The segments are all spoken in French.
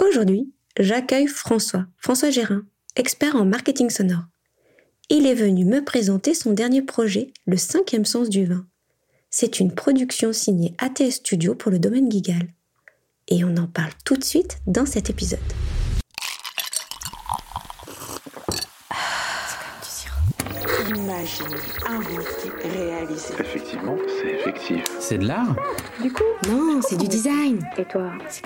Aujourd'hui, j'accueille François, François Gérin, expert en marketing sonore. Il est venu me présenter son dernier projet, le cinquième sens du vin. C'est une production signée ATS Studio pour le domaine Gigal. Et on en parle tout de suite dans cet épisode. Imaginer, inventer, réaliser. Effectivement, c'est effectif. C'est de l'art Du coup Non, c'est du design. Et toi C'est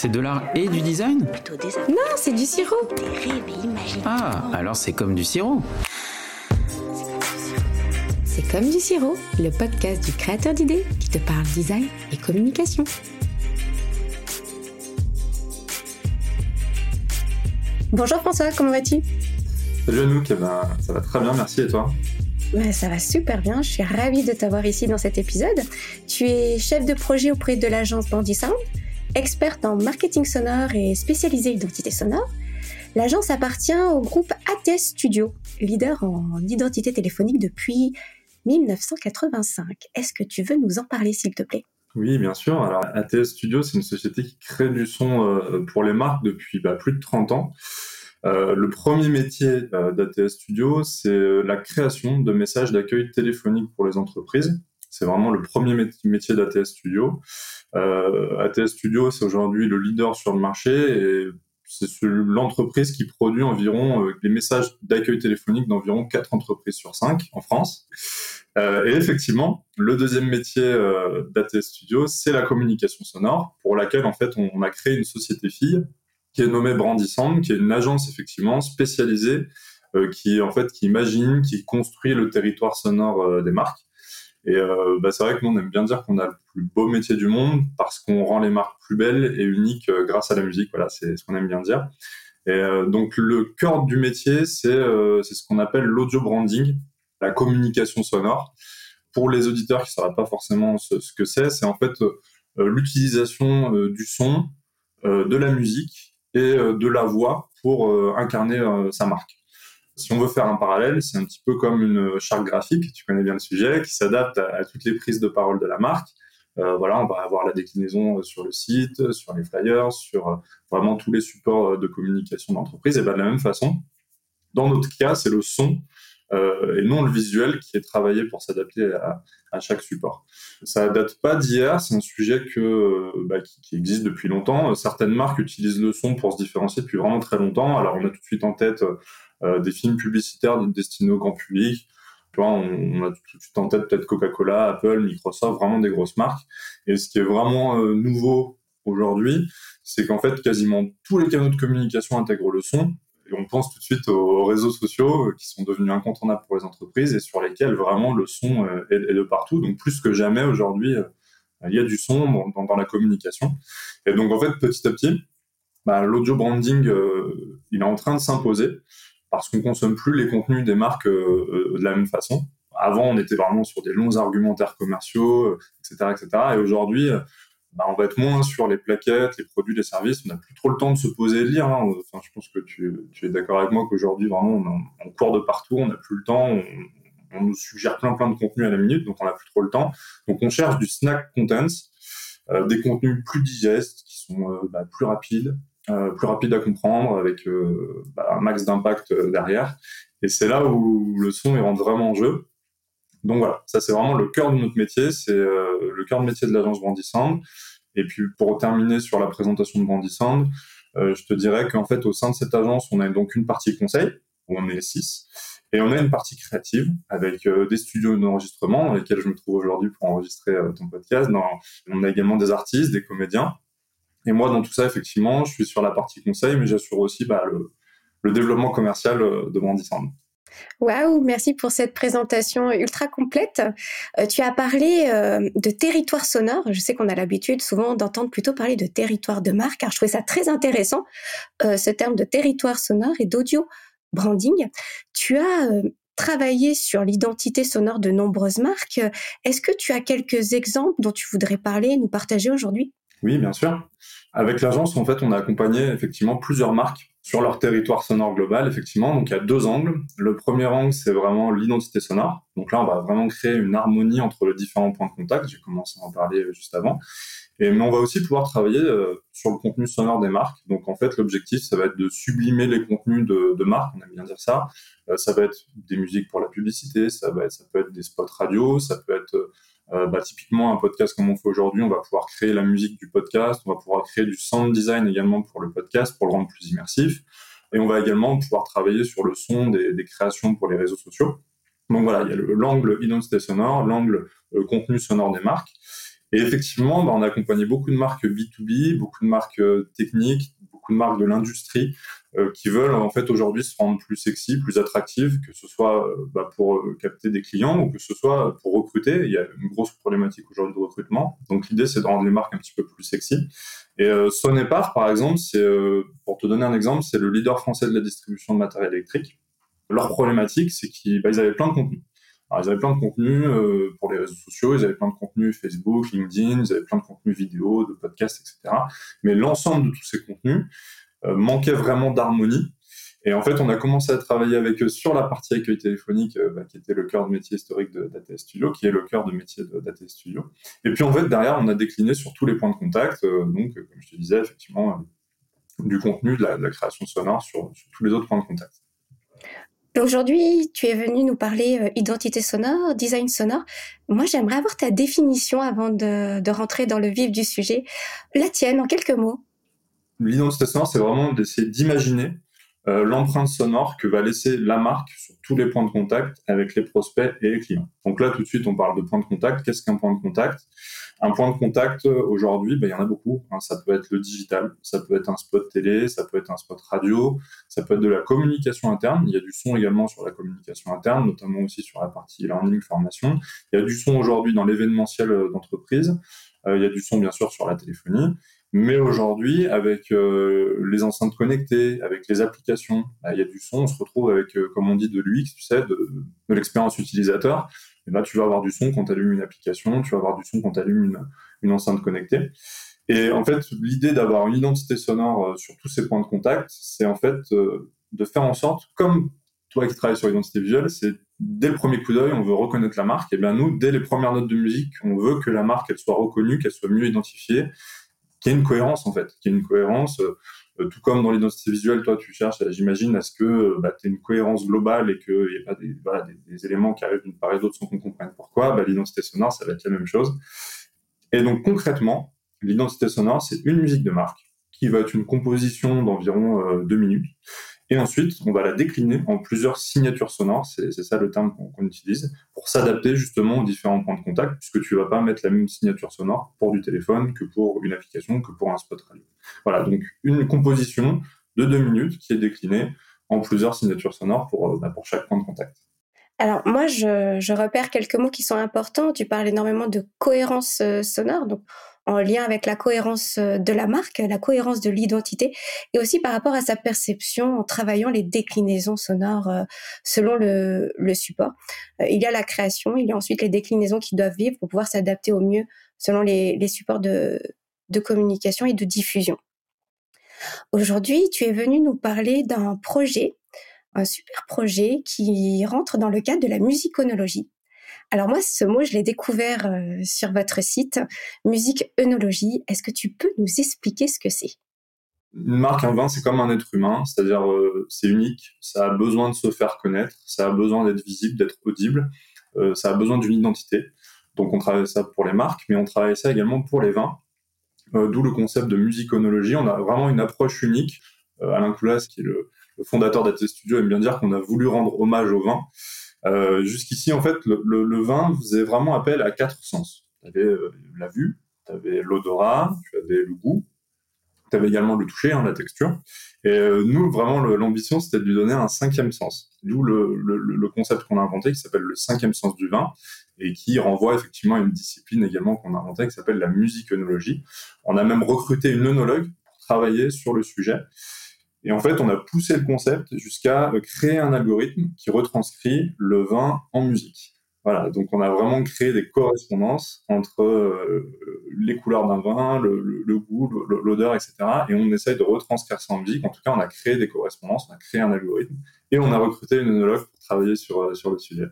c'est de l'art et du design Plutôt des Non, c'est du sirop. des rêves imaginer. Ah, alors c'est comme du sirop. C'est comme du sirop, le podcast du créateur d'idées qui te parle design et communication. Bonjour François, comment vas-tu? Salut Anouk, eh ben, ça va très bien, merci et toi? Ouais, Ça va super bien, je suis ravie de t'avoir ici dans cet épisode. Tu es chef de projet auprès de l'agence Bandy Sound, experte en marketing sonore et spécialisée identité sonore. L'agence appartient au groupe ATS Studio, leader en identité téléphonique depuis 1985. Est-ce que tu veux nous en parler s'il te plaît? Oui, bien sûr. Alors, ATS Studio, c'est une société qui crée du son euh, pour les marques depuis bah, plus de 30 ans. Euh, le premier métier euh, d'ATS Studio, c'est la création de messages d'accueil téléphonique pour les entreprises. C'est vraiment le premier mét- métier d'ATS Studio. Euh, ATS Studio, c'est aujourd'hui le leader sur le marché et c'est ce- l'entreprise qui produit environ euh, les messages d'accueil téléphonique d'environ 4 entreprises sur 5 en France. Euh, et effectivement, le deuxième métier euh, d'ATS Studio, c'est la communication sonore, pour laquelle en fait on, a créé une société fille qui est nommée Brandy Sound, qui est une agence effectivement spécialisée euh, qui en fait qui imagine, qui construit le territoire sonore euh, des marques. Et euh, bah, c'est vrai que nous on aime bien dire qu'on a le plus beau métier du monde parce qu'on rend les marques plus belles et uniques euh, grâce à la musique. Voilà, c'est ce qu'on aime bien dire. Et euh, donc le cœur du métier, c'est euh, ce qu'on appelle l'audio branding, la communication sonore. Pour les auditeurs qui ne sauraient pas forcément ce, ce que c'est, c'est en fait euh, l'utilisation euh, du son, de la musique et de la voix pour incarner sa marque. Si on veut faire un parallèle, c'est un petit peu comme une charte graphique, tu connais bien le sujet, qui s'adapte à, toutes les prises de parole de la marque. Euh, voilà, on va avoir la déclinaison euh, sur le site, sur les flyers, sur euh, vraiment tous les supports euh, de communication d'entreprise. Et ben de la même façon, dans notre cas, c'est le son euh, et non le visuel qui est travaillé pour s'adapter à, chaque support. Ça date pas d'hier, c'est un sujet que, euh, bah, qui, qui existe depuis longtemps. Euh, Certaines marques utilisent le son pour se différencier depuis vraiment très longtemps. Alors on a tout de suite en tête euh, des films publicitaires destinés au grand public. Tu vois, on, a tout de suite en tête peut-être Coca-Cola, Apple, Microsoft, vraiment des grosses marques. Et ce qui est vraiment euh, nouveau aujourd'hui, c'est qu'en fait quasiment tous les canaux de communication intègrent le son. Et on pense tout de suite aux réseaux sociaux euh, qui sont devenus incontournables pour les entreprises et sur lesquels vraiment le son euh, est, de partout. Donc plus que jamais aujourd'hui, euh, il y a du son dans la communication. Et donc en fait, petit à petit, bah, l'audio branding, euh, il est en train de s'imposer parce qu'on consomme plus les contenus des marques euh, euh, de la même façon. Avant, on était vraiment sur des longs argumentaires commerciaux, euh, etc., etc. Et aujourd'hui, bah, on va être moins sur les plaquettes, les produits, les services. On n'a plus trop le temps de se poser et de lire. hein. Enfin, je pense que tu, tu es d'accord avec moi qu'aujourd'hui, vraiment, on, court de partout, on n'a plus le temps. On, on nous suggère plein plein de contenus à la minute, donc on n'a plus trop le temps. Donc on cherche du snack contents, euh, des contenus plus digestes, qui sont bah, plus rapides, plus rapides à comprendre, avec euh, bah, un max d'impact euh, derrière. Et c'est là où le son il rentre vraiment en jeu. Donc voilà, ça c'est vraiment le cœur de notre métier, c'est euh, le cœur de métier de l'agence Brandy Sound. Et puis pour terminer sur la présentation de euh, je te dirais qu'en fait au sein de cette agence, on a donc une partie conseil, où on est six, et on a une partie créative avec euh, des studios d'enregistrement dans lesquels je me trouve aujourd'hui pour enregistrer euh, ton podcast. On a également des artistes, des comédiens. Et moi, dans tout ça, effectivement, je suis sur la partie conseil, mais j'assure aussi bah, le, développement commercial euh, de Brandy Sound. Waouh, merci pour cette présentation ultra complète. Euh, tu as parlé euh, de territoire sonore. Je sais qu'on a l'habitude souvent d'entendre plutôt parler de territoire de marque, car je trouvais ça très intéressant, ce terme de territoire sonore et d'audio branding. Tu as travaillé sur l'identité sonore de nombreuses marques. Est-ce que tu as quelques exemples dont tu voudrais parler, nous partager aujourd'hui? Oui, bien sûr. Avec l'agence, en fait, on a accompagné effectivement plusieurs marques sur leur territoire sonore global, effectivement. Donc il y a deux angles. Le premier angle, c'est vraiment l'identité sonore. Donc là, on va vraiment créer une harmonie entre les différents points de contact. J'ai commencé à en parler juste avant. Et, mais on va aussi pouvoir travailler euh, sur le contenu sonore des marques. Donc en fait, l'objectif, ça va être de sublimer les contenus de, marques, on aime bien dire ça. Euh, ça va être des musiques pour la publicité, ça, va être, ça peut être des spots radio, ça peut être euh, bah, typiquement un podcast comme on fait aujourd'hui, on va pouvoir créer la musique du podcast, on va pouvoir créer du sound design également pour le podcast pour le rendre plus immersif. Et on va également pouvoir travailler sur le son des, des créations pour les réseaux sociaux. Donc voilà, il y a l'angle identité sonore, l'angle euh, contenu sonore des marques. Et effectivement, bah, on a accompagné beaucoup de marques B2B, beaucoup de marques euh, techniques, marques de l'industrie euh, qui veulent en fait aujourd'hui se rendre plus sexy, plus attractives, que ce soit euh, bah, pour euh, capter des clients ou que ce soit pour recruter. Il y a une grosse problématique aujourd'hui de recrutement. Donc l'idée c'est de rendre les marques un petit peu plus sexy. Et euh, Sonepar par exemple, c'est pour te donner un exemple, c'est le leader français de la distribution de matériel électrique. Leur problématique c'est qu'ils bah, avaient plein de contenus. Alors, ils avaient plein de contenus euh, pour les réseaux sociaux, ils avaient plein de contenus Facebook, LinkedIn, ils avaient plein de contenus vidéo, de podcasts, etc. Mais l'ensemble de tous ces contenus euh, manquait vraiment d'harmonie. Et en fait, on a commencé à travailler avec eux sur la partie accueil téléphonique, euh, bah, qui était le cœur de métier historique de Data Studio, qui est le cœur de métier de Data Studio. Et puis en fait, derrière, on a décliné sur tous les points de contact. donc, comme je te disais, effectivement, du contenu, de la, de la création sonore sur, sur tous les autres points de contact. Aujourd'hui, tu es venu nous parler euh, identité sonore, design sonore. Moi, j'aimerais avoir ta définition avant de, rentrer dans le vif du sujet. La tienne, en quelques mots. L'identité sonore, c'est vraiment d'essayer d'imaginer euh, l'empreinte sonore que va laisser la marque sur tous les points de contact avec les prospects et les clients. Donc là, tout de suite, on parle de point de contact. Qu'est-ce qu'un point de contact? Un point de contact, euh, aujourd'hui, ben, il y en a beaucoup. Hein. Ça peut être le digital, ça peut être un spot télé, ça peut être un spot radio, ça peut être de la communication interne. Il y a du son également sur la communication interne, notamment aussi sur la partie learning, formation. Il y a du son aujourd'hui dans l'événementiel euh, d'entreprise. il y a du son, bien sûr, sur la téléphonie. Mais aujourd'hui, avec euh, les enceintes connectées, avec les applications, bah, il y a du son, on se retrouve avec, euh, comme on dit, de l'UX, tu sais, de l'expérience utilisateur. Et là, tu vas avoir du son quand tu allumes une application, tu vas avoir du son quand tu allumes une, une, enceinte connectée. Et en fait, l'idée d'avoir une identité sonore euh, sur tous ces points de contact, c'est en fait euh, de faire en sorte, comme toi qui travailles sur l'identité visuelle, c'est dès le premier coup d'œil, on veut reconnaître la marque. Et bien nous, dès les premières notes de musique, on veut que la marque, elle soit reconnue, qu'elle soit mieux identifiée qu'il y ait une cohérence en fait, qu'il y ait une cohérence. Euh, tout comme dans l'identité visuelle, toi, tu cherches, j'imagine, à ce que bah, tu aies une cohérence globale et qu'il n'y ait pas des, voilà, des, éléments qui arrivent d'une part et d'autre sans qu'on comprenne pourquoi. Bah, l'identité sonore, ça va être la même chose. Et donc concrètement, l'identité sonore, c'est une musique de marque qui va être une composition d'environ euh, deux minutes et ensuite, on va la décliner en plusieurs signatures sonores, c'est ça le terme qu'on qu utilise, pour s'adapter justement aux différents points de contact, puisque tu vas pas mettre la même signature sonore pour du téléphone que pour une application, que pour un spot radio. Voilà, donc une composition de deux minutes qui est déclinée en plusieurs signatures sonores pour, euh, bah, chaque point de contact. Alors moi, je, je, repère quelques mots qui sont importants. Tu parles énormément de cohérence euh, sonore. Donc en lien avec la cohérence euh, de la marque, la cohérence de l'identité, et aussi par rapport à sa perception en travaillant les déclinaisons sonores euh, selon le, support. Euh, il y a la création, il y a ensuite les déclinaisons qui doivent vivre pour pouvoir s'adapter au mieux selon les, supports de, de communication et de diffusion. Aujourd'hui, tu es venu nous parler d'un projet, un super projet qui rentre dans le cadre de la musiconologie. Alors moi, ce mot, je l'ai découvert euh, sur votre site, musique œnologie. Est-ce que tu peux nous expliquer ce que c'est? Une marque, un vin, c'est comme un être humain, c'est-à-dire euh, c'est unique, ça a besoin de se faire connaître, ça a besoin d'être visible, d'être audible, euh, ça a besoin d'une identité. Donc on travaille ça pour les marques, mais on travaille ça également pour les vins, d'où le concept de musiconologie. On a vraiment une approche unique. Alain Coulas, qui est le, le fondateur d'AT Studio, aime bien dire qu'on a voulu rendre hommage au vin. Euh, Jusqu'ici, en fait, le, le, le, vin faisait vraiment appel à quatre sens. Tu avais euh, la vue, tu avais l'odorat, tu avais le goût, tu avais également le toucher, hein, la texture. Et euh, nous, vraiment, l'ambition, c'était de lui donner un cinquième sens. D'où le, le, concept qu'on a inventé qui s'appelle le cinquième sens du vin et qui renvoie effectivement à une discipline également qu'on a inventée qui s'appelle la musiconologie. On a même recruté une œnologue pour travailler sur le sujet. Et en fait, on a poussé le concept jusqu'à créer un algorithme qui retranscrit le vin en musique. Voilà, donc on a vraiment créé des correspondances entre euh, les couleurs d'un vin, le, goût, l'odeur, etc. Et on essaye de retranscrire ça en musique. En tout cas, on a créé des correspondances, on a créé un algorithme et on a recruté une œnologue pour travailler sur, euh, sur le sujet.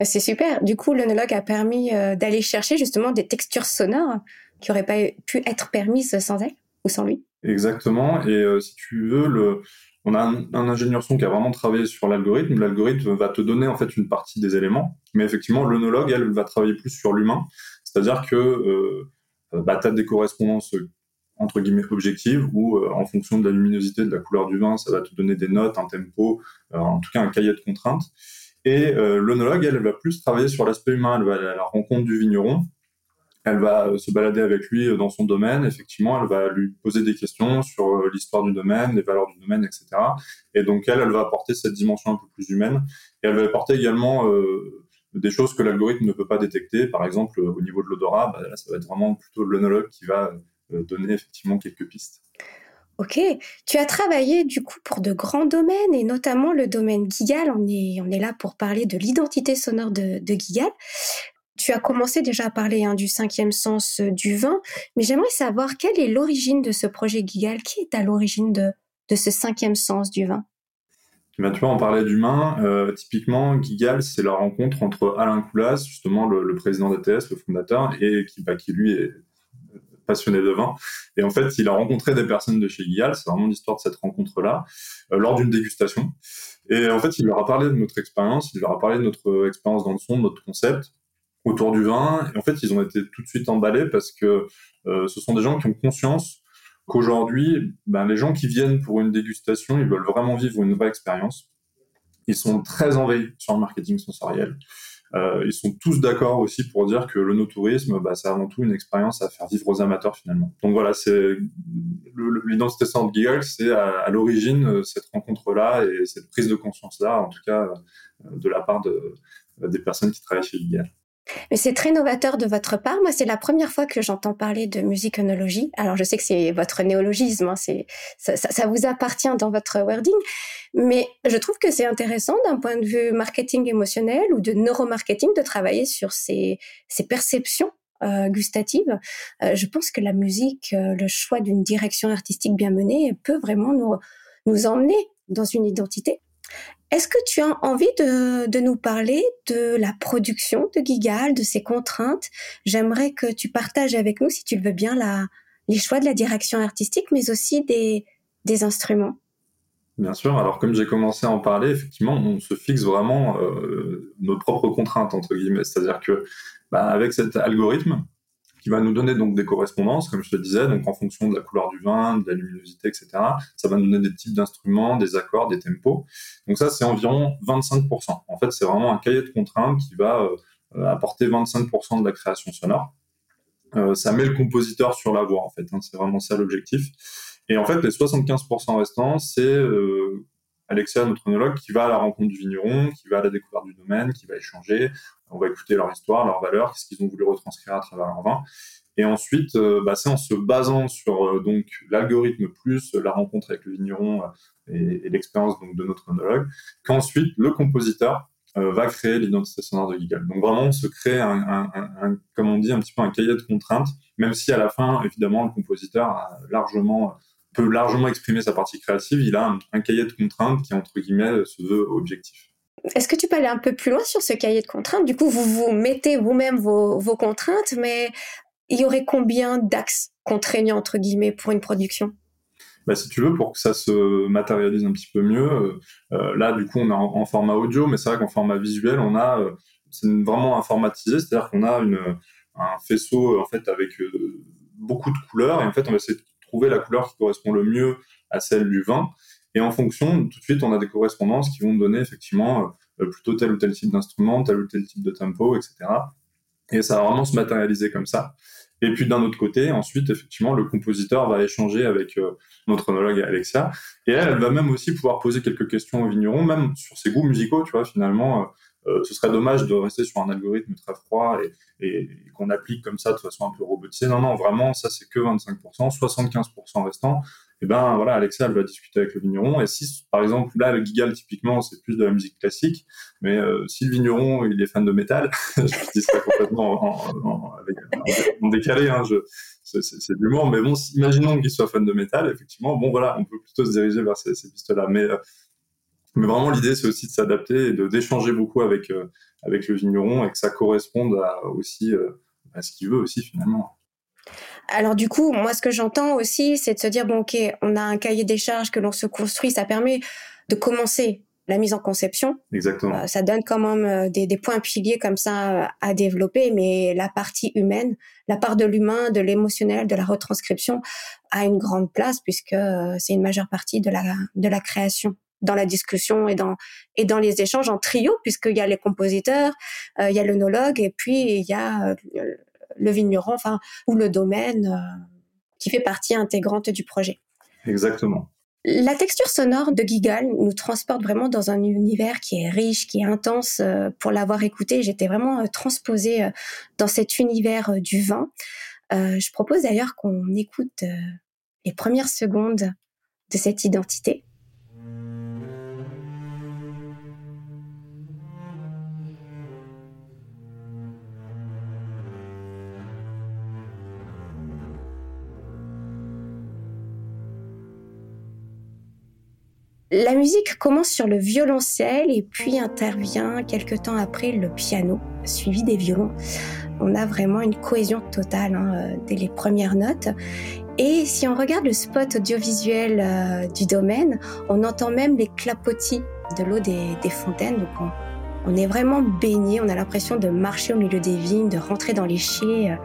C'est super. Du coup, l'onologue a permis euh, d'aller chercher justement des textures sonores qui n'auraient pas pu être permises sans elle ou sans lui. Exactement. Et euh, si tu veux, on a un, ingénieur son qui a vraiment travaillé sur l'algorithme. L'algorithme va te donner en fait une partie des éléments, mais effectivement, l'œnologue, elle, va travailler plus sur l'humain. C'est-à-dire que euh, bah, tu as des correspondances euh, entre guillemets objectives où euh, en fonction de la luminosité, de la couleur du vin, ça va te donner des notes, un tempo, euh, en tout cas un cahier de contraintes. Et euh, l'œnologue, elle, elle va plus travailler sur l'aspect humain. Elle va aller à la rencontre du vigneron. Elle va euh, se balader avec lui euh, dans son domaine. Effectivement, elle va lui poser des questions sur euh, l'histoire du domaine, les valeurs du domaine, etc. Et donc, elle, elle va apporter cette dimension un peu plus humaine. Et elle va apporter également des choses que l'algorithme ne peut pas détecter. Par exemple, au niveau de l'odorat, bah, ça va être vraiment plutôt l'œnologue qui va donner effectivement quelques pistes. Ok, tu as travaillé du coup pour de grands domaines et notamment le domaine Gigal. On est, on est là pour parler de l'identité sonore de, de Gigal. Tu as commencé déjà à parler hein, du cinquième sens euh, du vin, mais j'aimerais savoir quelle est l'origine de ce projet Gigal. Qui est à l'origine de, ce cinquième sens du vin? Ben, tu vois, on parlait d'humain. Euh, typiquement, Gigal, c'est la rencontre entre Alain Coulas, justement le, président d'ATS, le fondateur, et qui, bah, qui lui est passionné de vin. Et en fait, il a rencontré des personnes de chez Gigal. C'est vraiment l'histoire de cette rencontre-là, euh, lors d'une dégustation. Et en fait, il leur a parlé de notre expérience, il leur a parlé de notre expérience dans le son, de notre concept autour du vin. En fait, ils ont été tout de suite emballés parce que euh, ce sont des gens qui ont conscience qu'aujourd'hui, ben, les gens qui viennent pour une dégustation, ils veulent vraiment vivre une vraie expérience. Ils sont très envahis sur le marketing sensoriel. Euh, ils sont tous d'accord aussi pour dire que le no-tourisme, bah, c'est avant tout une expérience à faire vivre aux amateurs finalement. Donc voilà, c'est l'identité de Giggle, c'est à, l'origine euh, cette rencontre-là et cette prise de conscience-là, en tout cas euh, de la part de, des personnes qui travaillent chez Giggle. Mais c'est très novateur de votre part. Moi, c'est la première fois que j'entends parler de musiconologie. Alors, je sais que c'est votre néologisme, hein, c'est ça, ça, ça vous appartient dans votre wording, mais je trouve que c'est intéressant d'un point de vue marketing émotionnel ou de neuromarketing de travailler sur ces, ces perceptions euh, gustatives. Euh, je pense que la musique, euh, le choix d'une direction artistique bien menée peut vraiment nous, nous emmener dans une identité. Est-ce que tu as envie de, nous parler de la production de Gigal, de ses contraintes? J'aimerais que tu partages avec nous, si tu le veux bien, les choix de la direction artistique, mais aussi des, des instruments. Bien sûr. Alors, comme j'ai commencé à en parler, effectivement, on se fixe vraiment euh, nos propres contraintes, entre guillemets. C'est-à-dire que, bah, avec cet algorithme, qui va nous donner donc des correspondances, comme je te disais, donc en fonction de la couleur du vin, de la luminosité, etc. Ça va nous donner des types d'instruments, des accords, des tempos. Donc ça, c'est environ 25%. En fait, c'est vraiment un cahier de contraintes qui va euh, apporter 25% de la création sonore. Euh, ça met le compositeur sur la voie, en fait. Hein, c'est vraiment ça l'objectif. Et en fait, les 75% restants, c'est euh, Alexia, notre onologue, qui va à la rencontre du vigneron, qui va à la découverte du domaine, qui va échanger. On va écouter leur histoire, leurs valeurs, qu'est-ce qu'ils ont voulu retranscrire à travers leur vin. Et ensuite, euh, bah, c'est en se basant sur euh, donc l'algorithme plus la rencontre avec le vigneron euh, et, l'expérience donc de notre onologue, qu'ensuite le compositeur va créer l'identité sonore de Gigal. Donc vraiment, on se crée un, comme on dit, un petit peu un cahier de contraintes, même si à la fin, évidemment, le compositeur a largement peut largement exprimer sa partie créative, il a un, un, cahier de contraintes qui, entre guillemets, se veut objectif. Est-ce que tu peux aller un peu plus loin sur ce cahier de contraintes? Du coup, vous vous mettez vous-même vos, vos, contraintes, mais il y aurait combien d'axes contraignants, entre guillemets, pour une production? Bah, si tu veux, pour que ça se matérialise un petit peu mieux, euh, là, du coup, on est en, en format audio, mais c'est vrai qu'en format visuel, on a, euh, c'est vraiment informatisé, c'est-à-dire qu'on a une, un faisceau, en fait, avec euh, beaucoup de couleurs, et en fait, on va essayer de trouver la couleur qui correspond le mieux à celle du vin. Et en fonction, tout de suite, on a des correspondances qui vont donner effectivement euh, plutôt tel ou tel type d'instrument, tel ou tel type de tempo, etc. Et ça va vraiment se matérialiser comme ça. Et puis d'un autre côté, ensuite, effectivement, le compositeur va échanger avec euh, notre onologue Alexia. Et elle, va même aussi pouvoir poser quelques questions au vigneron, même sur ses goûts musicaux, tu vois, finalement. Euh, ce serait dommage de rester sur un algorithme très froid et, qu'on applique comme ça de façon un peu robotisée. Non, non, vraiment, ça c'est que 25%, 75% restant. et ben voilà, Alexa, elle va discuter avec le vigneron. Et si, par exemple, là, le Gigal, typiquement, c'est plus de la musique classique, mais euh, si le vigneron, il est fan de métal, je dis ça complètement en, décalé, hein, je, c'est, de l'humour, mais bon, imaginons qu'il soit fan de métal, effectivement, bon voilà, on peut plutôt se diriger vers ces, ces pistes-là. Mais, euh, mais vraiment, l'idée, c'est aussi de s'adapter et de, d'échanger beaucoup avec, euh, avec le vigneron et que ça corresponde à, aussi euh, à ce qu'il veut aussi, finalement. Alors du coup, moi, ce que j'entends aussi, c'est de se dire, bon, ok, on a un cahier des charges que l'on se construit, ça permet de commencer la mise en conception. Exactement. Euh, ça donne quand même des, des, points piliers comme ça à développer, mais la partie humaine, la part de l'humain, de l'émotionnel, de la retranscription a une grande place puisque c'est une majeure partie de la, de la création dans la discussion et dans et dans les échanges en trio puisqu'il y a les compositeurs, il y a l'onologue et puis il y a le vigneron, enfin, ou le domaine euh, qui fait partie intégrante du projet. Exactement. La texture sonore de Gigal nous transporte vraiment dans un univers qui est riche, qui est intense. Euh, pour l'avoir écouté, j'étais vraiment euh, transposée dans cet univers du vin. je propose d'ailleurs qu'on écoute les premières secondes de cette identité. La musique commence sur le violoncelle et puis intervient quelques temps après le piano, suivi des violons. On a vraiment une cohésion totale hein, euh, dès les premières notes. Et si on regarde le spot audiovisuel euh, du domaine, on entend même les clapotis de l'eau des, fontaines. On est vraiment baigné, on a l'impression de marcher au milieu des vignes, de rentrer dans les chais, euh,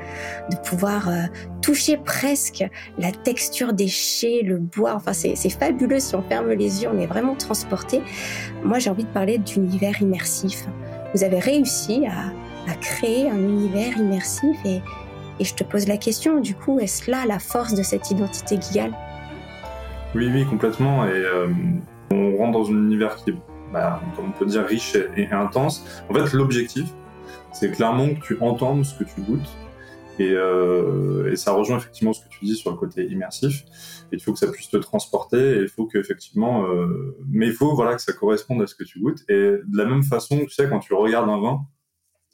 de pouvoir euh, toucher presque la texture des chais, le bois. Enfin, c'est fabuleux. Si on ferme les yeux, on est vraiment transporté. Moi, j'ai envie de parler d'univers immersif. Vous avez réussi à, créer un univers immersif et, je te pose la question, du coup, est-ce là la force de cette identité guigale Oui, oui, complètement. Et euh, on rentre dans un univers qui est bah, comme on peut dire, riche et, intense. En fait, l'objectif, c'est clairement que tu entendes ce que tu goûtes. Et, euh, et, ça rejoint effectivement ce que tu dis sur le côté immersif. Et il faut que ça puisse te transporter. Il faut qu'effectivement, euh, mais il faut voilà que ça corresponde à ce que tu goûtes. Et de la même façon, tu sais, quand tu regardes un vin,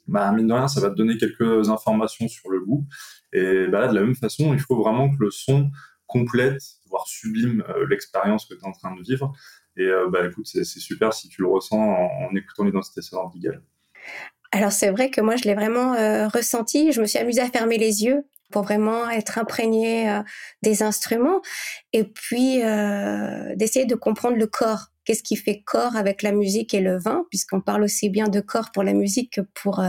bah mine de rien, ça va te donner quelques informations sur le goût. Et bah, de la même façon, il faut vraiment que le son complète, voire sublime euh, l'expérience que tu es en train de vivre. Et euh, bah, écoute, c'est super si tu le ressens en, écoutant l'identité sonore d'Igal. Alors c'est vrai que moi je l'ai vraiment euh, ressenti. Je me suis amusée à fermer les yeux pour vraiment être imprégnée euh, des instruments et puis d'essayer de comprendre le corps. Qu'est-ce qui fait corps avec la musique et le vin, puisqu'on parle aussi bien de corps pour la musique que pour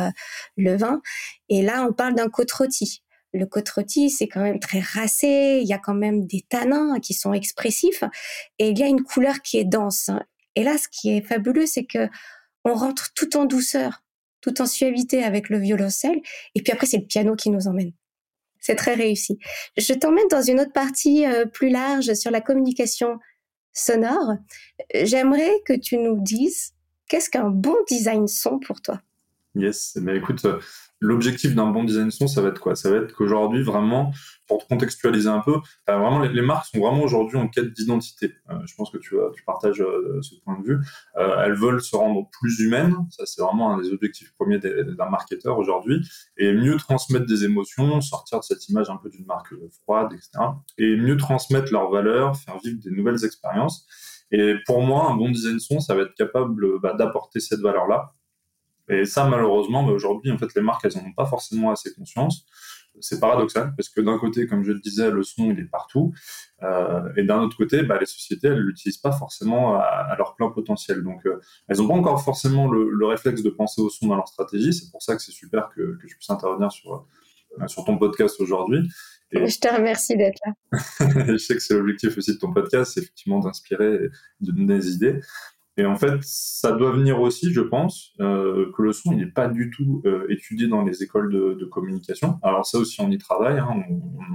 le vin. Et là, on parle d'un côte rôti le côte rôti, c'est quand même très racé, il y a quand même des tanins qui sont expressifs et il y a une couleur qui est dense. Et là, ce qui est fabuleux, c'est que on rentre tout en douceur, tout en suavité avec le violoncelle et puis après c'est le piano qui nous emmène. C'est très réussi. Je t'emmène dans une autre partie euh, plus large sur la communication sonore. J'aimerais que tu nous dises qu'est-ce qu'un bon design son pour toi? Yes, mais écoute, l'objectif d'un bon design son, ça va être quoi? Ça va être qu'aujourd'hui, vraiment, pour te contextualiser un peu, euh, vraiment, les, marques sont vraiment aujourd'hui en quête d'identité. Euh, je pense que tu, tu partages euh, ce point de vue. elles veulent se rendre plus humaines. Ça, c'est vraiment un des objectifs premiers d'un marketeur aujourd'hui. Et mieux transmettre des émotions, sortir de cette image un peu d'une marque froide, etc. Et mieux transmettre leurs valeurs, faire vivre des nouvelles expériences. Et pour moi, un bon design son, ça va être capable bah, d'apporter cette valeur-là et ça, malheureusement, bah, aujourd'hui, en fait, les marques, elles n'en ont pas forcément assez conscience. C'est paradoxal parce que d'un côté, comme je le disais, le son il est partout, euh, et d'un autre côté, bah, les sociétés elles l'utilisent pas forcément à, leur plein potentiel. Donc, euh, elles n'ont pas encore forcément le, réflexe de penser au son dans leur stratégie. C'est pour ça que c'est super que, que je puisse intervenir sur euh, sur ton podcast aujourd'hui. Je te remercie d'être là. je sais que c'est l'objectif aussi de ton podcast, c'est effectivement d'inspirer et de donner des idées. Et en fait, ça doit venir aussi, je pense, euh, que le son n'est pas du tout euh, étudié dans les écoles de, communication. Alors ça aussi, on y travaille, hein,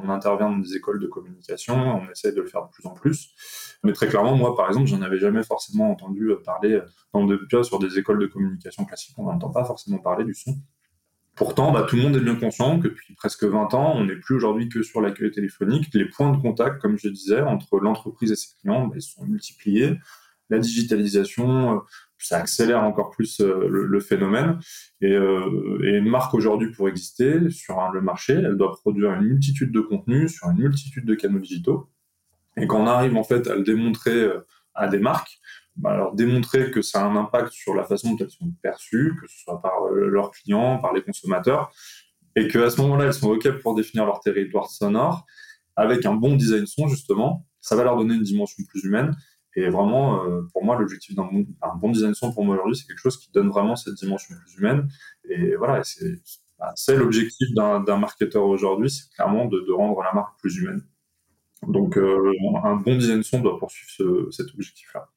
on, intervient dans des écoles de communication, on essaie de le faire de plus en plus. Mais très clairement, moi, par exemple, j'en avais jamais forcément entendu parler dans de, sur des écoles de communication classiques, on n'entend pas forcément parler du son. Pourtant, bah, tout le monde est bien conscient que depuis presque 20 ans, on n'est plus aujourd'hui que sur l'accueil téléphonique. Les points de contact, comme je disais, entre l'entreprise et ses clients, bah, ils sont multipliés. La digitalisation, euh, ça accélère encore plus euh, le, phénomène. Et, euh, et, une marque aujourd'hui, pour exister sur le marché, elle doit produire une multitude de contenus sur une multitude de canaux digitaux. Et quand on arrive en fait à le démontrer à des marques, bah, alors démontrer que ça a un impact sur la façon dont elles sont perçues, que ce soit par leurs clients, par les consommateurs, et qu'à ce moment-là, elles sont OK pour définir leur territoire sonore, avec un bon design son, justement, ça va leur donner une dimension plus humaine. Et vraiment, euh, pour moi, l'objectif d'un bon, design son, pour moi aujourd'hui, c'est quelque chose qui donne vraiment cette dimension plus humaine. Et voilà, c'est bah, l'objectif d'un marketeur aujourd'hui, c'est clairement de, rendre la marque plus humaine. Donc, euh, un bon design son doit poursuivre ce, cet objectif-là.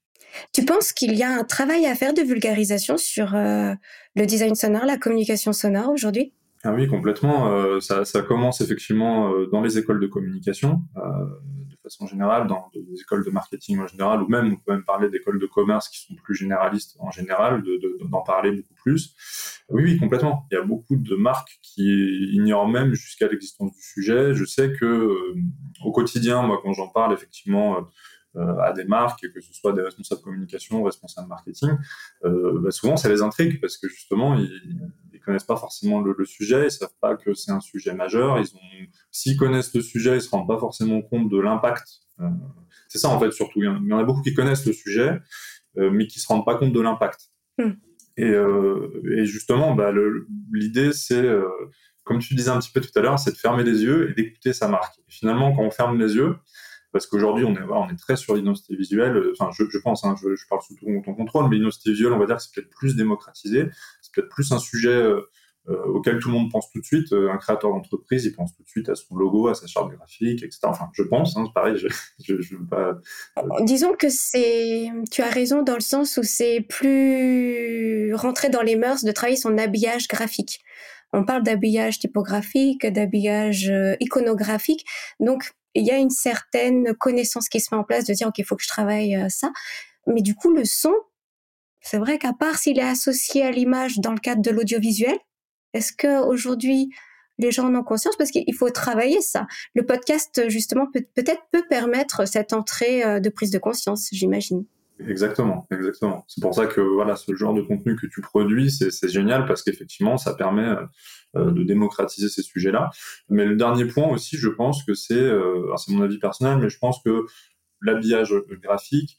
Tu penses qu'il y a un travail à faire de vulgarisation sur euh, le design sonore, la communication sonore aujourd'hui? Ah oui, complètement. Euh, ça, ça, commence effectivement euh, dans les écoles de communication, de façon générale, dans les écoles de marketing en général, ou même on peut même parler d'écoles de commerce qui sont plus généralistes en général, d'en de, d'en parler beaucoup plus. Oui, oui, complètement. Il y a beaucoup de marques qui ignorent même jusqu'à l'existence du sujet. Je sais que au quotidien, moi, quand j'en parle, effectivement euh, à des marques, que ce soit des responsables de communication, responsables marketing, euh, bah souvent ça les intrigue parce que justement ils, ils connaissent pas forcément le, sujet, ils savent pas que c'est un sujet majeur. Ils ont, s'ils connaissent le sujet, ils se rendent pas forcément compte de l'impact. Euh, c'est ça en fait surtout. Il y en a beaucoup qui connaissent le sujet, mais qui se rendent pas compte de l'impact. Hmm. Et, et, justement, bah, l'idée c'est comme tu disais un petit peu tout à l'heure, c'est de fermer les yeux et d'écouter sa marque. Et finalement, quand on ferme les yeux, parce qu'aujourd'hui on est on est très sur l'identité visuelle euh, enfin je, je pense hein, je, je, parle sous ton, ton contrôle mais l'identité visuelle on va dire que c'est peut-être plus démocratisé c'est peut-être plus un sujet euh, euh, auquel tout le monde pense tout de suite un créateur d'entreprise il pense tout de suite à son logo à sa charte graphique etc enfin je pense hein, pareil je, je, je veux pas disons que c'est tu as raison dans le sens où c'est plus rentré dans les mœurs de travailler son habillage graphique on parle d'habillage typographique, d'habillage iconographique. Donc, il y a une certaine connaissance qui se met en place de dire, OK, il faut que je travaille euh, ça. Mais du coup, le son, c'est vrai qu'à part s'il est associé à l'image dans le cadre de l'audiovisuel, est-ce que aujourd'hui les gens en ont conscience? Parce qu'il faut travailler ça. Le podcast justement peut peut-être peut permettre cette entrée euh, de prise de conscience, j'imagine. Exactement, exactement. C'est pour ça que voilà, ce genre de contenu que tu produis, c'est génial parce qu'effectivement, ça permet euh, de démocratiser ces sujets-là. Mais le dernier point aussi, je pense que c'est, euh, c'est mon avis personnel, mais je pense que l'habillage graphique,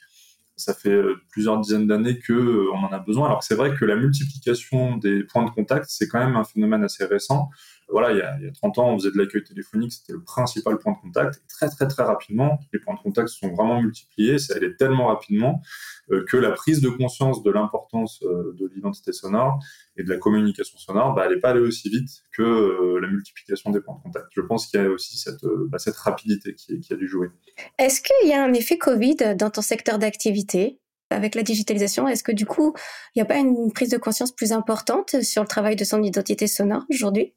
ça fait euh, plusieurs dizaines d'années que on en a besoin. Alors c'est vrai que la multiplication des points de contact, c'est quand même un phénomène assez récent voilà, il y, a, il y a 30 ans, on faisait de l'accueil téléphonique, c'était le principal point de contact. Très, très, très rapidement, les points de contact se sont vraiment multipliés. Ça allait tellement rapidement euh, que la prise de conscience de l'importance euh, de l'identité sonore et de la communication sonore, bah, elle n'est pas allée aussi vite que euh, la multiplication des points de contact. Je pense qu'il y a aussi cette, bah, rapidité qui, qui a dû jouer. Est-ce qu'il y a un effet Covid dans ton secteur d'activité avec la digitalisation, est-ce que du coup, il n'y a pas une prise de conscience plus importante sur le travail de son identité sonore aujourd'hui?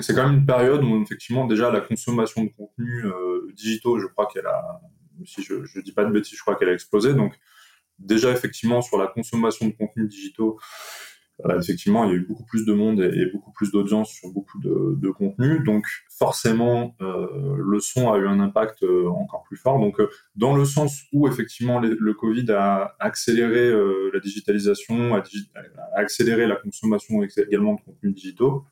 C'est quand même une période où effectivement déjà la consommation de contenus euh, digitaux, je crois qu'elle a, si je ne dis pas de bêtises, je crois qu'elle a explosé. Donc déjà effectivement sur la consommation de contenus digitaux, euh, effectivement il y a eu beaucoup plus de monde et, beaucoup plus d'audience sur beaucoup de, de, contenus. Donc forcément euh, le son a eu un impact euh, encore plus fort. Donc euh, dans le sens où effectivement le Covid a accéléré euh, la digitalisation, a, a accéléré la consommation également de contenus digitaux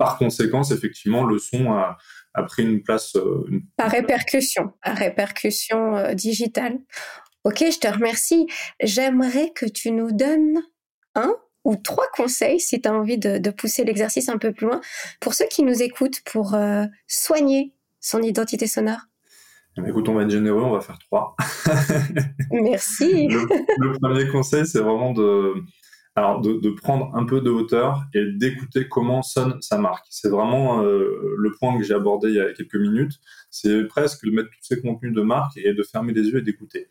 par conséquent, effectivement, le son a, pris une place. Euh, par répercussion, par répercussion euh, digitale. Ok, je te remercie. J'aimerais que tu nous donnes un ou trois conseils, si tu as envie de, pousser l'exercice un peu plus loin, pour ceux qui nous écoutent, pour euh, soigner son identité sonore. Eh écoute, on va être généreux, on va faire trois. Merci. le, premier conseil, c'est vraiment de, alors de, prendre un peu de hauteur et d'écouter comment sonne sa marque. C'est vraiment euh, le point que j'ai abordé il y a quelques minutes. C'est presque de mettre tous ces contenus de marque et de fermer les yeux et d'écouter.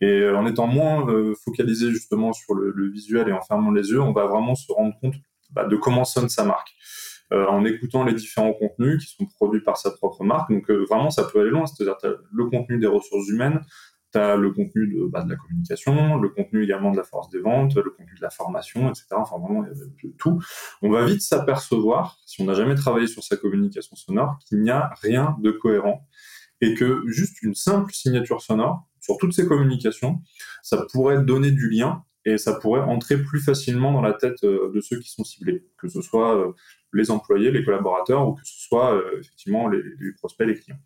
Et euh, en étant moins euh, focalisé justement sur le, visuel et en fermant les yeux, on va vraiment se rendre compte bah, de comment sonne sa marque. En écoutant les différents contenus qui sont produits par sa propre marque. Donc vraiment, ça peut aller loin. C'est-à-dire le contenu des ressources humaines, Tu as le contenu de, bah, de la communication, le contenu également de la force des ventes, le contenu de la formation, etc. Enfin, vraiment, tout. On va vite s'apercevoir, si on n'a jamais travaillé sur sa communication sonore, qu'il n'y a rien de cohérent et que juste une simple signature sonore sur toutes ces communications, ça pourrait donner du lien et ça pourrait entrer plus facilement dans la tête euh, de ceux qui sont ciblés, que ce soit euh, les employés, les collaborateurs ou que ce soit euh, effectivement les, prospects, les clients.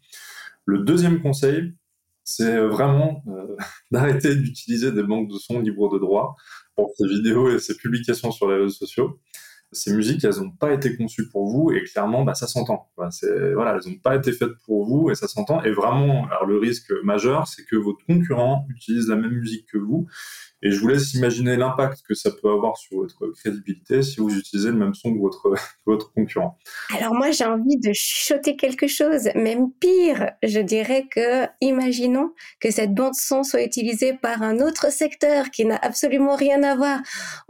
Le deuxième conseil, c'est vraiment d'arrêter d'utiliser des banques de sons libres de droit pour ces vidéos et ces publications sur les réseaux sociaux ces musiques, elles n'ont pas été conçues pour vous et clairement, bah, ça s'entend. Voilà, elles n'ont pas été faites pour vous et ça s'entend. Et vraiment, alors le risque majeur, c'est que votre concurrent utilise la même musique que vous et je vous laisse imaginer l'impact que ça peut avoir sur votre crédibilité si vous utilisez le même son que votre, votre concurrent. Alors moi, j'ai envie de chuchoter quelque chose, même pire. Je dirais que, imaginons que cette bande son soit utilisée par un autre secteur qui n'a absolument rien à voir.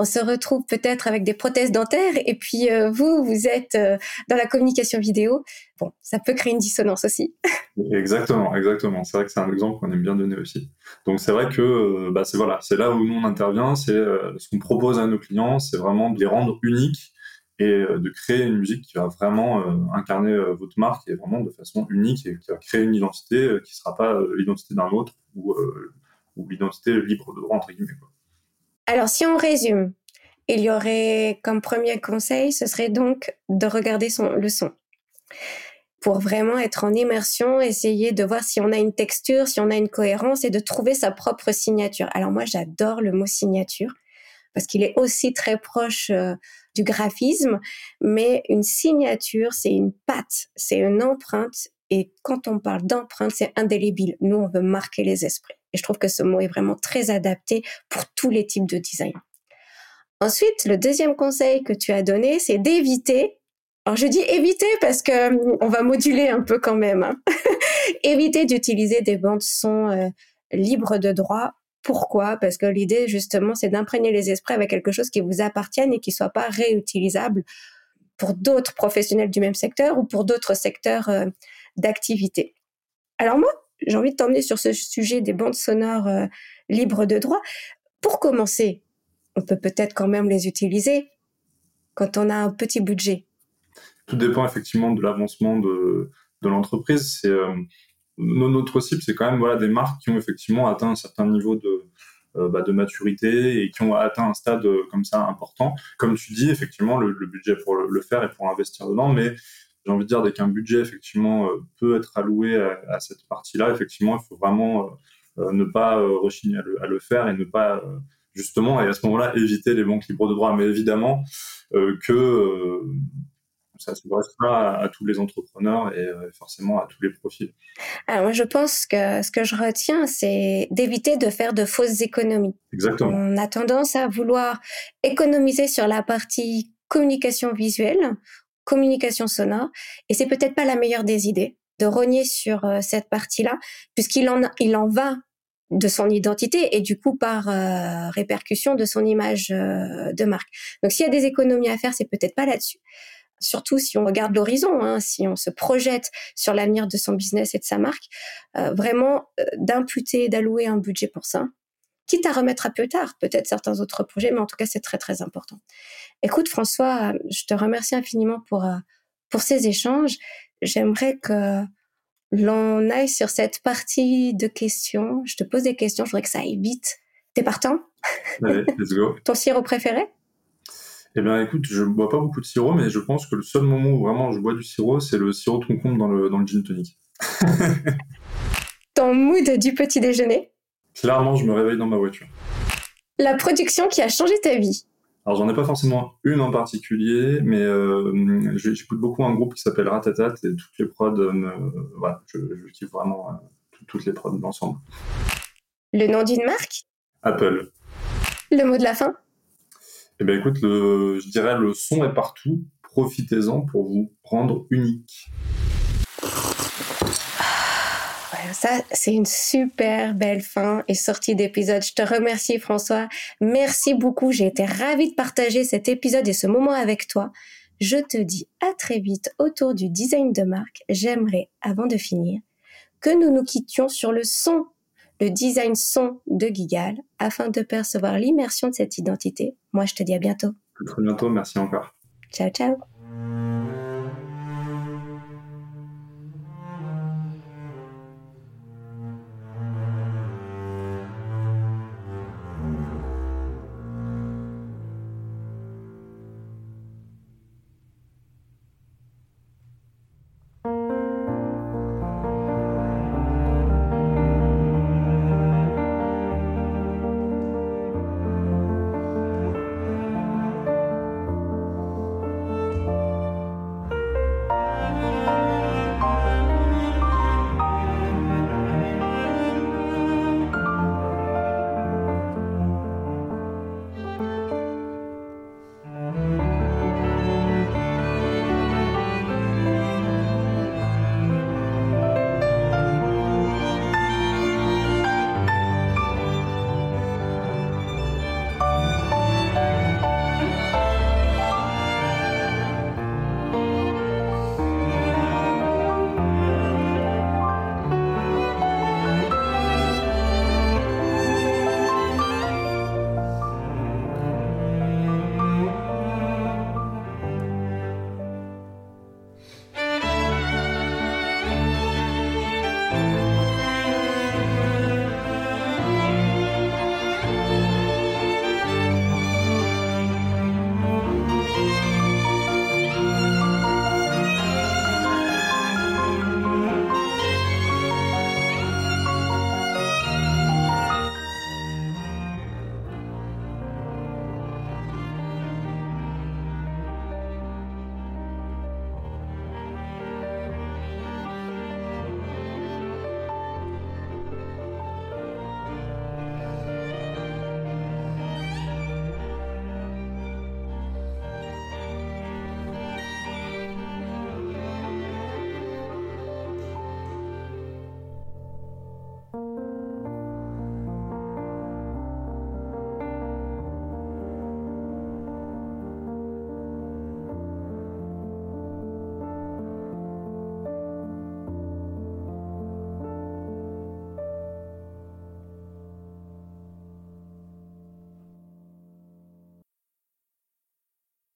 On se retrouve peut-être avec des prothèses dentaires et puis euh, vous, vous êtes euh, dans la communication vidéo bon, ça peut créer une dissonance aussi. exactement, exactement. C'est vrai que c'est un exemple qu'on aime bien donner aussi. Donc c'est vrai que euh, bah, c'est voilà, c'est là où nous on intervient, c'est ce qu'on propose à nos clients, c'est vraiment de les rendre uniques et de créer une musique qui va vraiment incarner votre marque et vraiment de façon unique et qui va créer une identité qui ne sera pas l'identité d'un autre ou, ou l'identité libre de droit entre guillemets. Alors si on résume, il y aurait comme premier conseil, ce serait donc de regarder son, le son pour vraiment être en immersion, essayer de voir si on a une texture, si on a une cohérence et de trouver sa propre signature. Alors moi, j'adore le mot signature parce qu'il est aussi très proche euh, du graphisme, mais une signature, c'est une patte, c'est une empreinte et quand on parle d'empreinte, c'est indélébile. Nous, on veut marquer les esprits. Et je trouve que ce mot est vraiment très adapté pour tous les types de design. Ensuite, le deuxième conseil que tu as donné, c'est d'éviter alors je dis éviter parce que hum, on va moduler un peu quand même. Hein. éviter d'utiliser des bandes son euh, libres de droit. Pourquoi? Parce que l'idée justement c'est d'imprégner les esprits avec quelque chose qui vous appartienne et qui soit pas réutilisable pour d'autres professionnels du même secteur ou pour d'autres secteurs euh, d'activité. Alors moi, j'ai envie de t'emmener sur ce sujet des bandes sonores euh, libres de droit. Pour commencer, on peut peut-être quand même les utiliser quand on a un petit budget tout dépend effectivement de l'avancement de, l'entreprise. C'est euh, notre cible, c'est quand même voilà des marques qui ont effectivement atteint un certain niveau de euh, bah, maturité et qui ont atteint un stade euh, comme ça important. Comme tu dis, effectivement, le, budget pour le, faire et pour investir dedans, mais j'ai envie de dire dès qu'un budget effectivement peut être alloué à, cette partie-là, effectivement, il faut vraiment ne pas rechigner à le, faire et ne pas justement et à ce moment-là éviter les banques libres de droit. Mais évidemment que ça ne s'adresse pas à, tous les entrepreneurs et euh, forcément à tous les profils. Alors moi, je pense que ce que je retiens, c'est d'éviter de faire de fausses économies. Exactement. On a tendance à vouloir économiser sur la partie communication visuelle, communication sonore, et c'est peut-être pas la meilleure des idées de rogner sur euh, cette partie-là, puisqu'il en, il en va de son identité et du coup par euh, répercussion de son image de marque. Donc s'il y a des économies à faire, c'est peut-être pas là-dessus surtout si on regarde l'horizon, hein, si on se projette sur l'avenir de son business et de sa marque, euh, vraiment euh, d'imputer, d'allouer un budget pour ça, quitte à remettre à plus tard peut-être certains autres projets, mais en tout cas c'est très très important. Écoute François, je te remercie infiniment pour euh, pour ces échanges. J'aimerais que l'on aille sur cette partie de questions. Je te pose des questions, je voudrais que ça aille vite. T'es partant? Allez, let's go. Ton sirop préféré? Eh bien, écoute, je bois pas beaucoup de sirop, mais je pense que le seul moment où vraiment je bois du sirop, c'est le sirop de concombre dans le, dans le gin tonic. Ton mood du petit déjeuner? Clairement, je me réveille dans ma voiture. La production qui a changé ta vie alors j'en ai pas forcément une en particulier, mais euh, j'écoute beaucoup un groupe qui s'appelle Ratatat et toutes les prods, me, voilà, je, je kiffe vraiment euh, toutes les prods d'ensemble. Le nom d'une marque? Apple. Le mot de la fin? Eh bien, écoute, le, je dirais le son est partout. Profitez-en pour vous rendre unique. Ça, c'est une super belle fin et sortie d'épisode. Je te remercie, François. Merci beaucoup. J'ai été ravie de partager cet épisode et ce moment avec toi. Je te dis à très vite autour du design de marque. J'aimerais, avant de finir, que nous nous quittions sur le son le design son de Gigal afin de percevoir l'immersion de cette identité. Moi, je te dis à bientôt. À très bientôt. Merci encore. Ciao, ciao.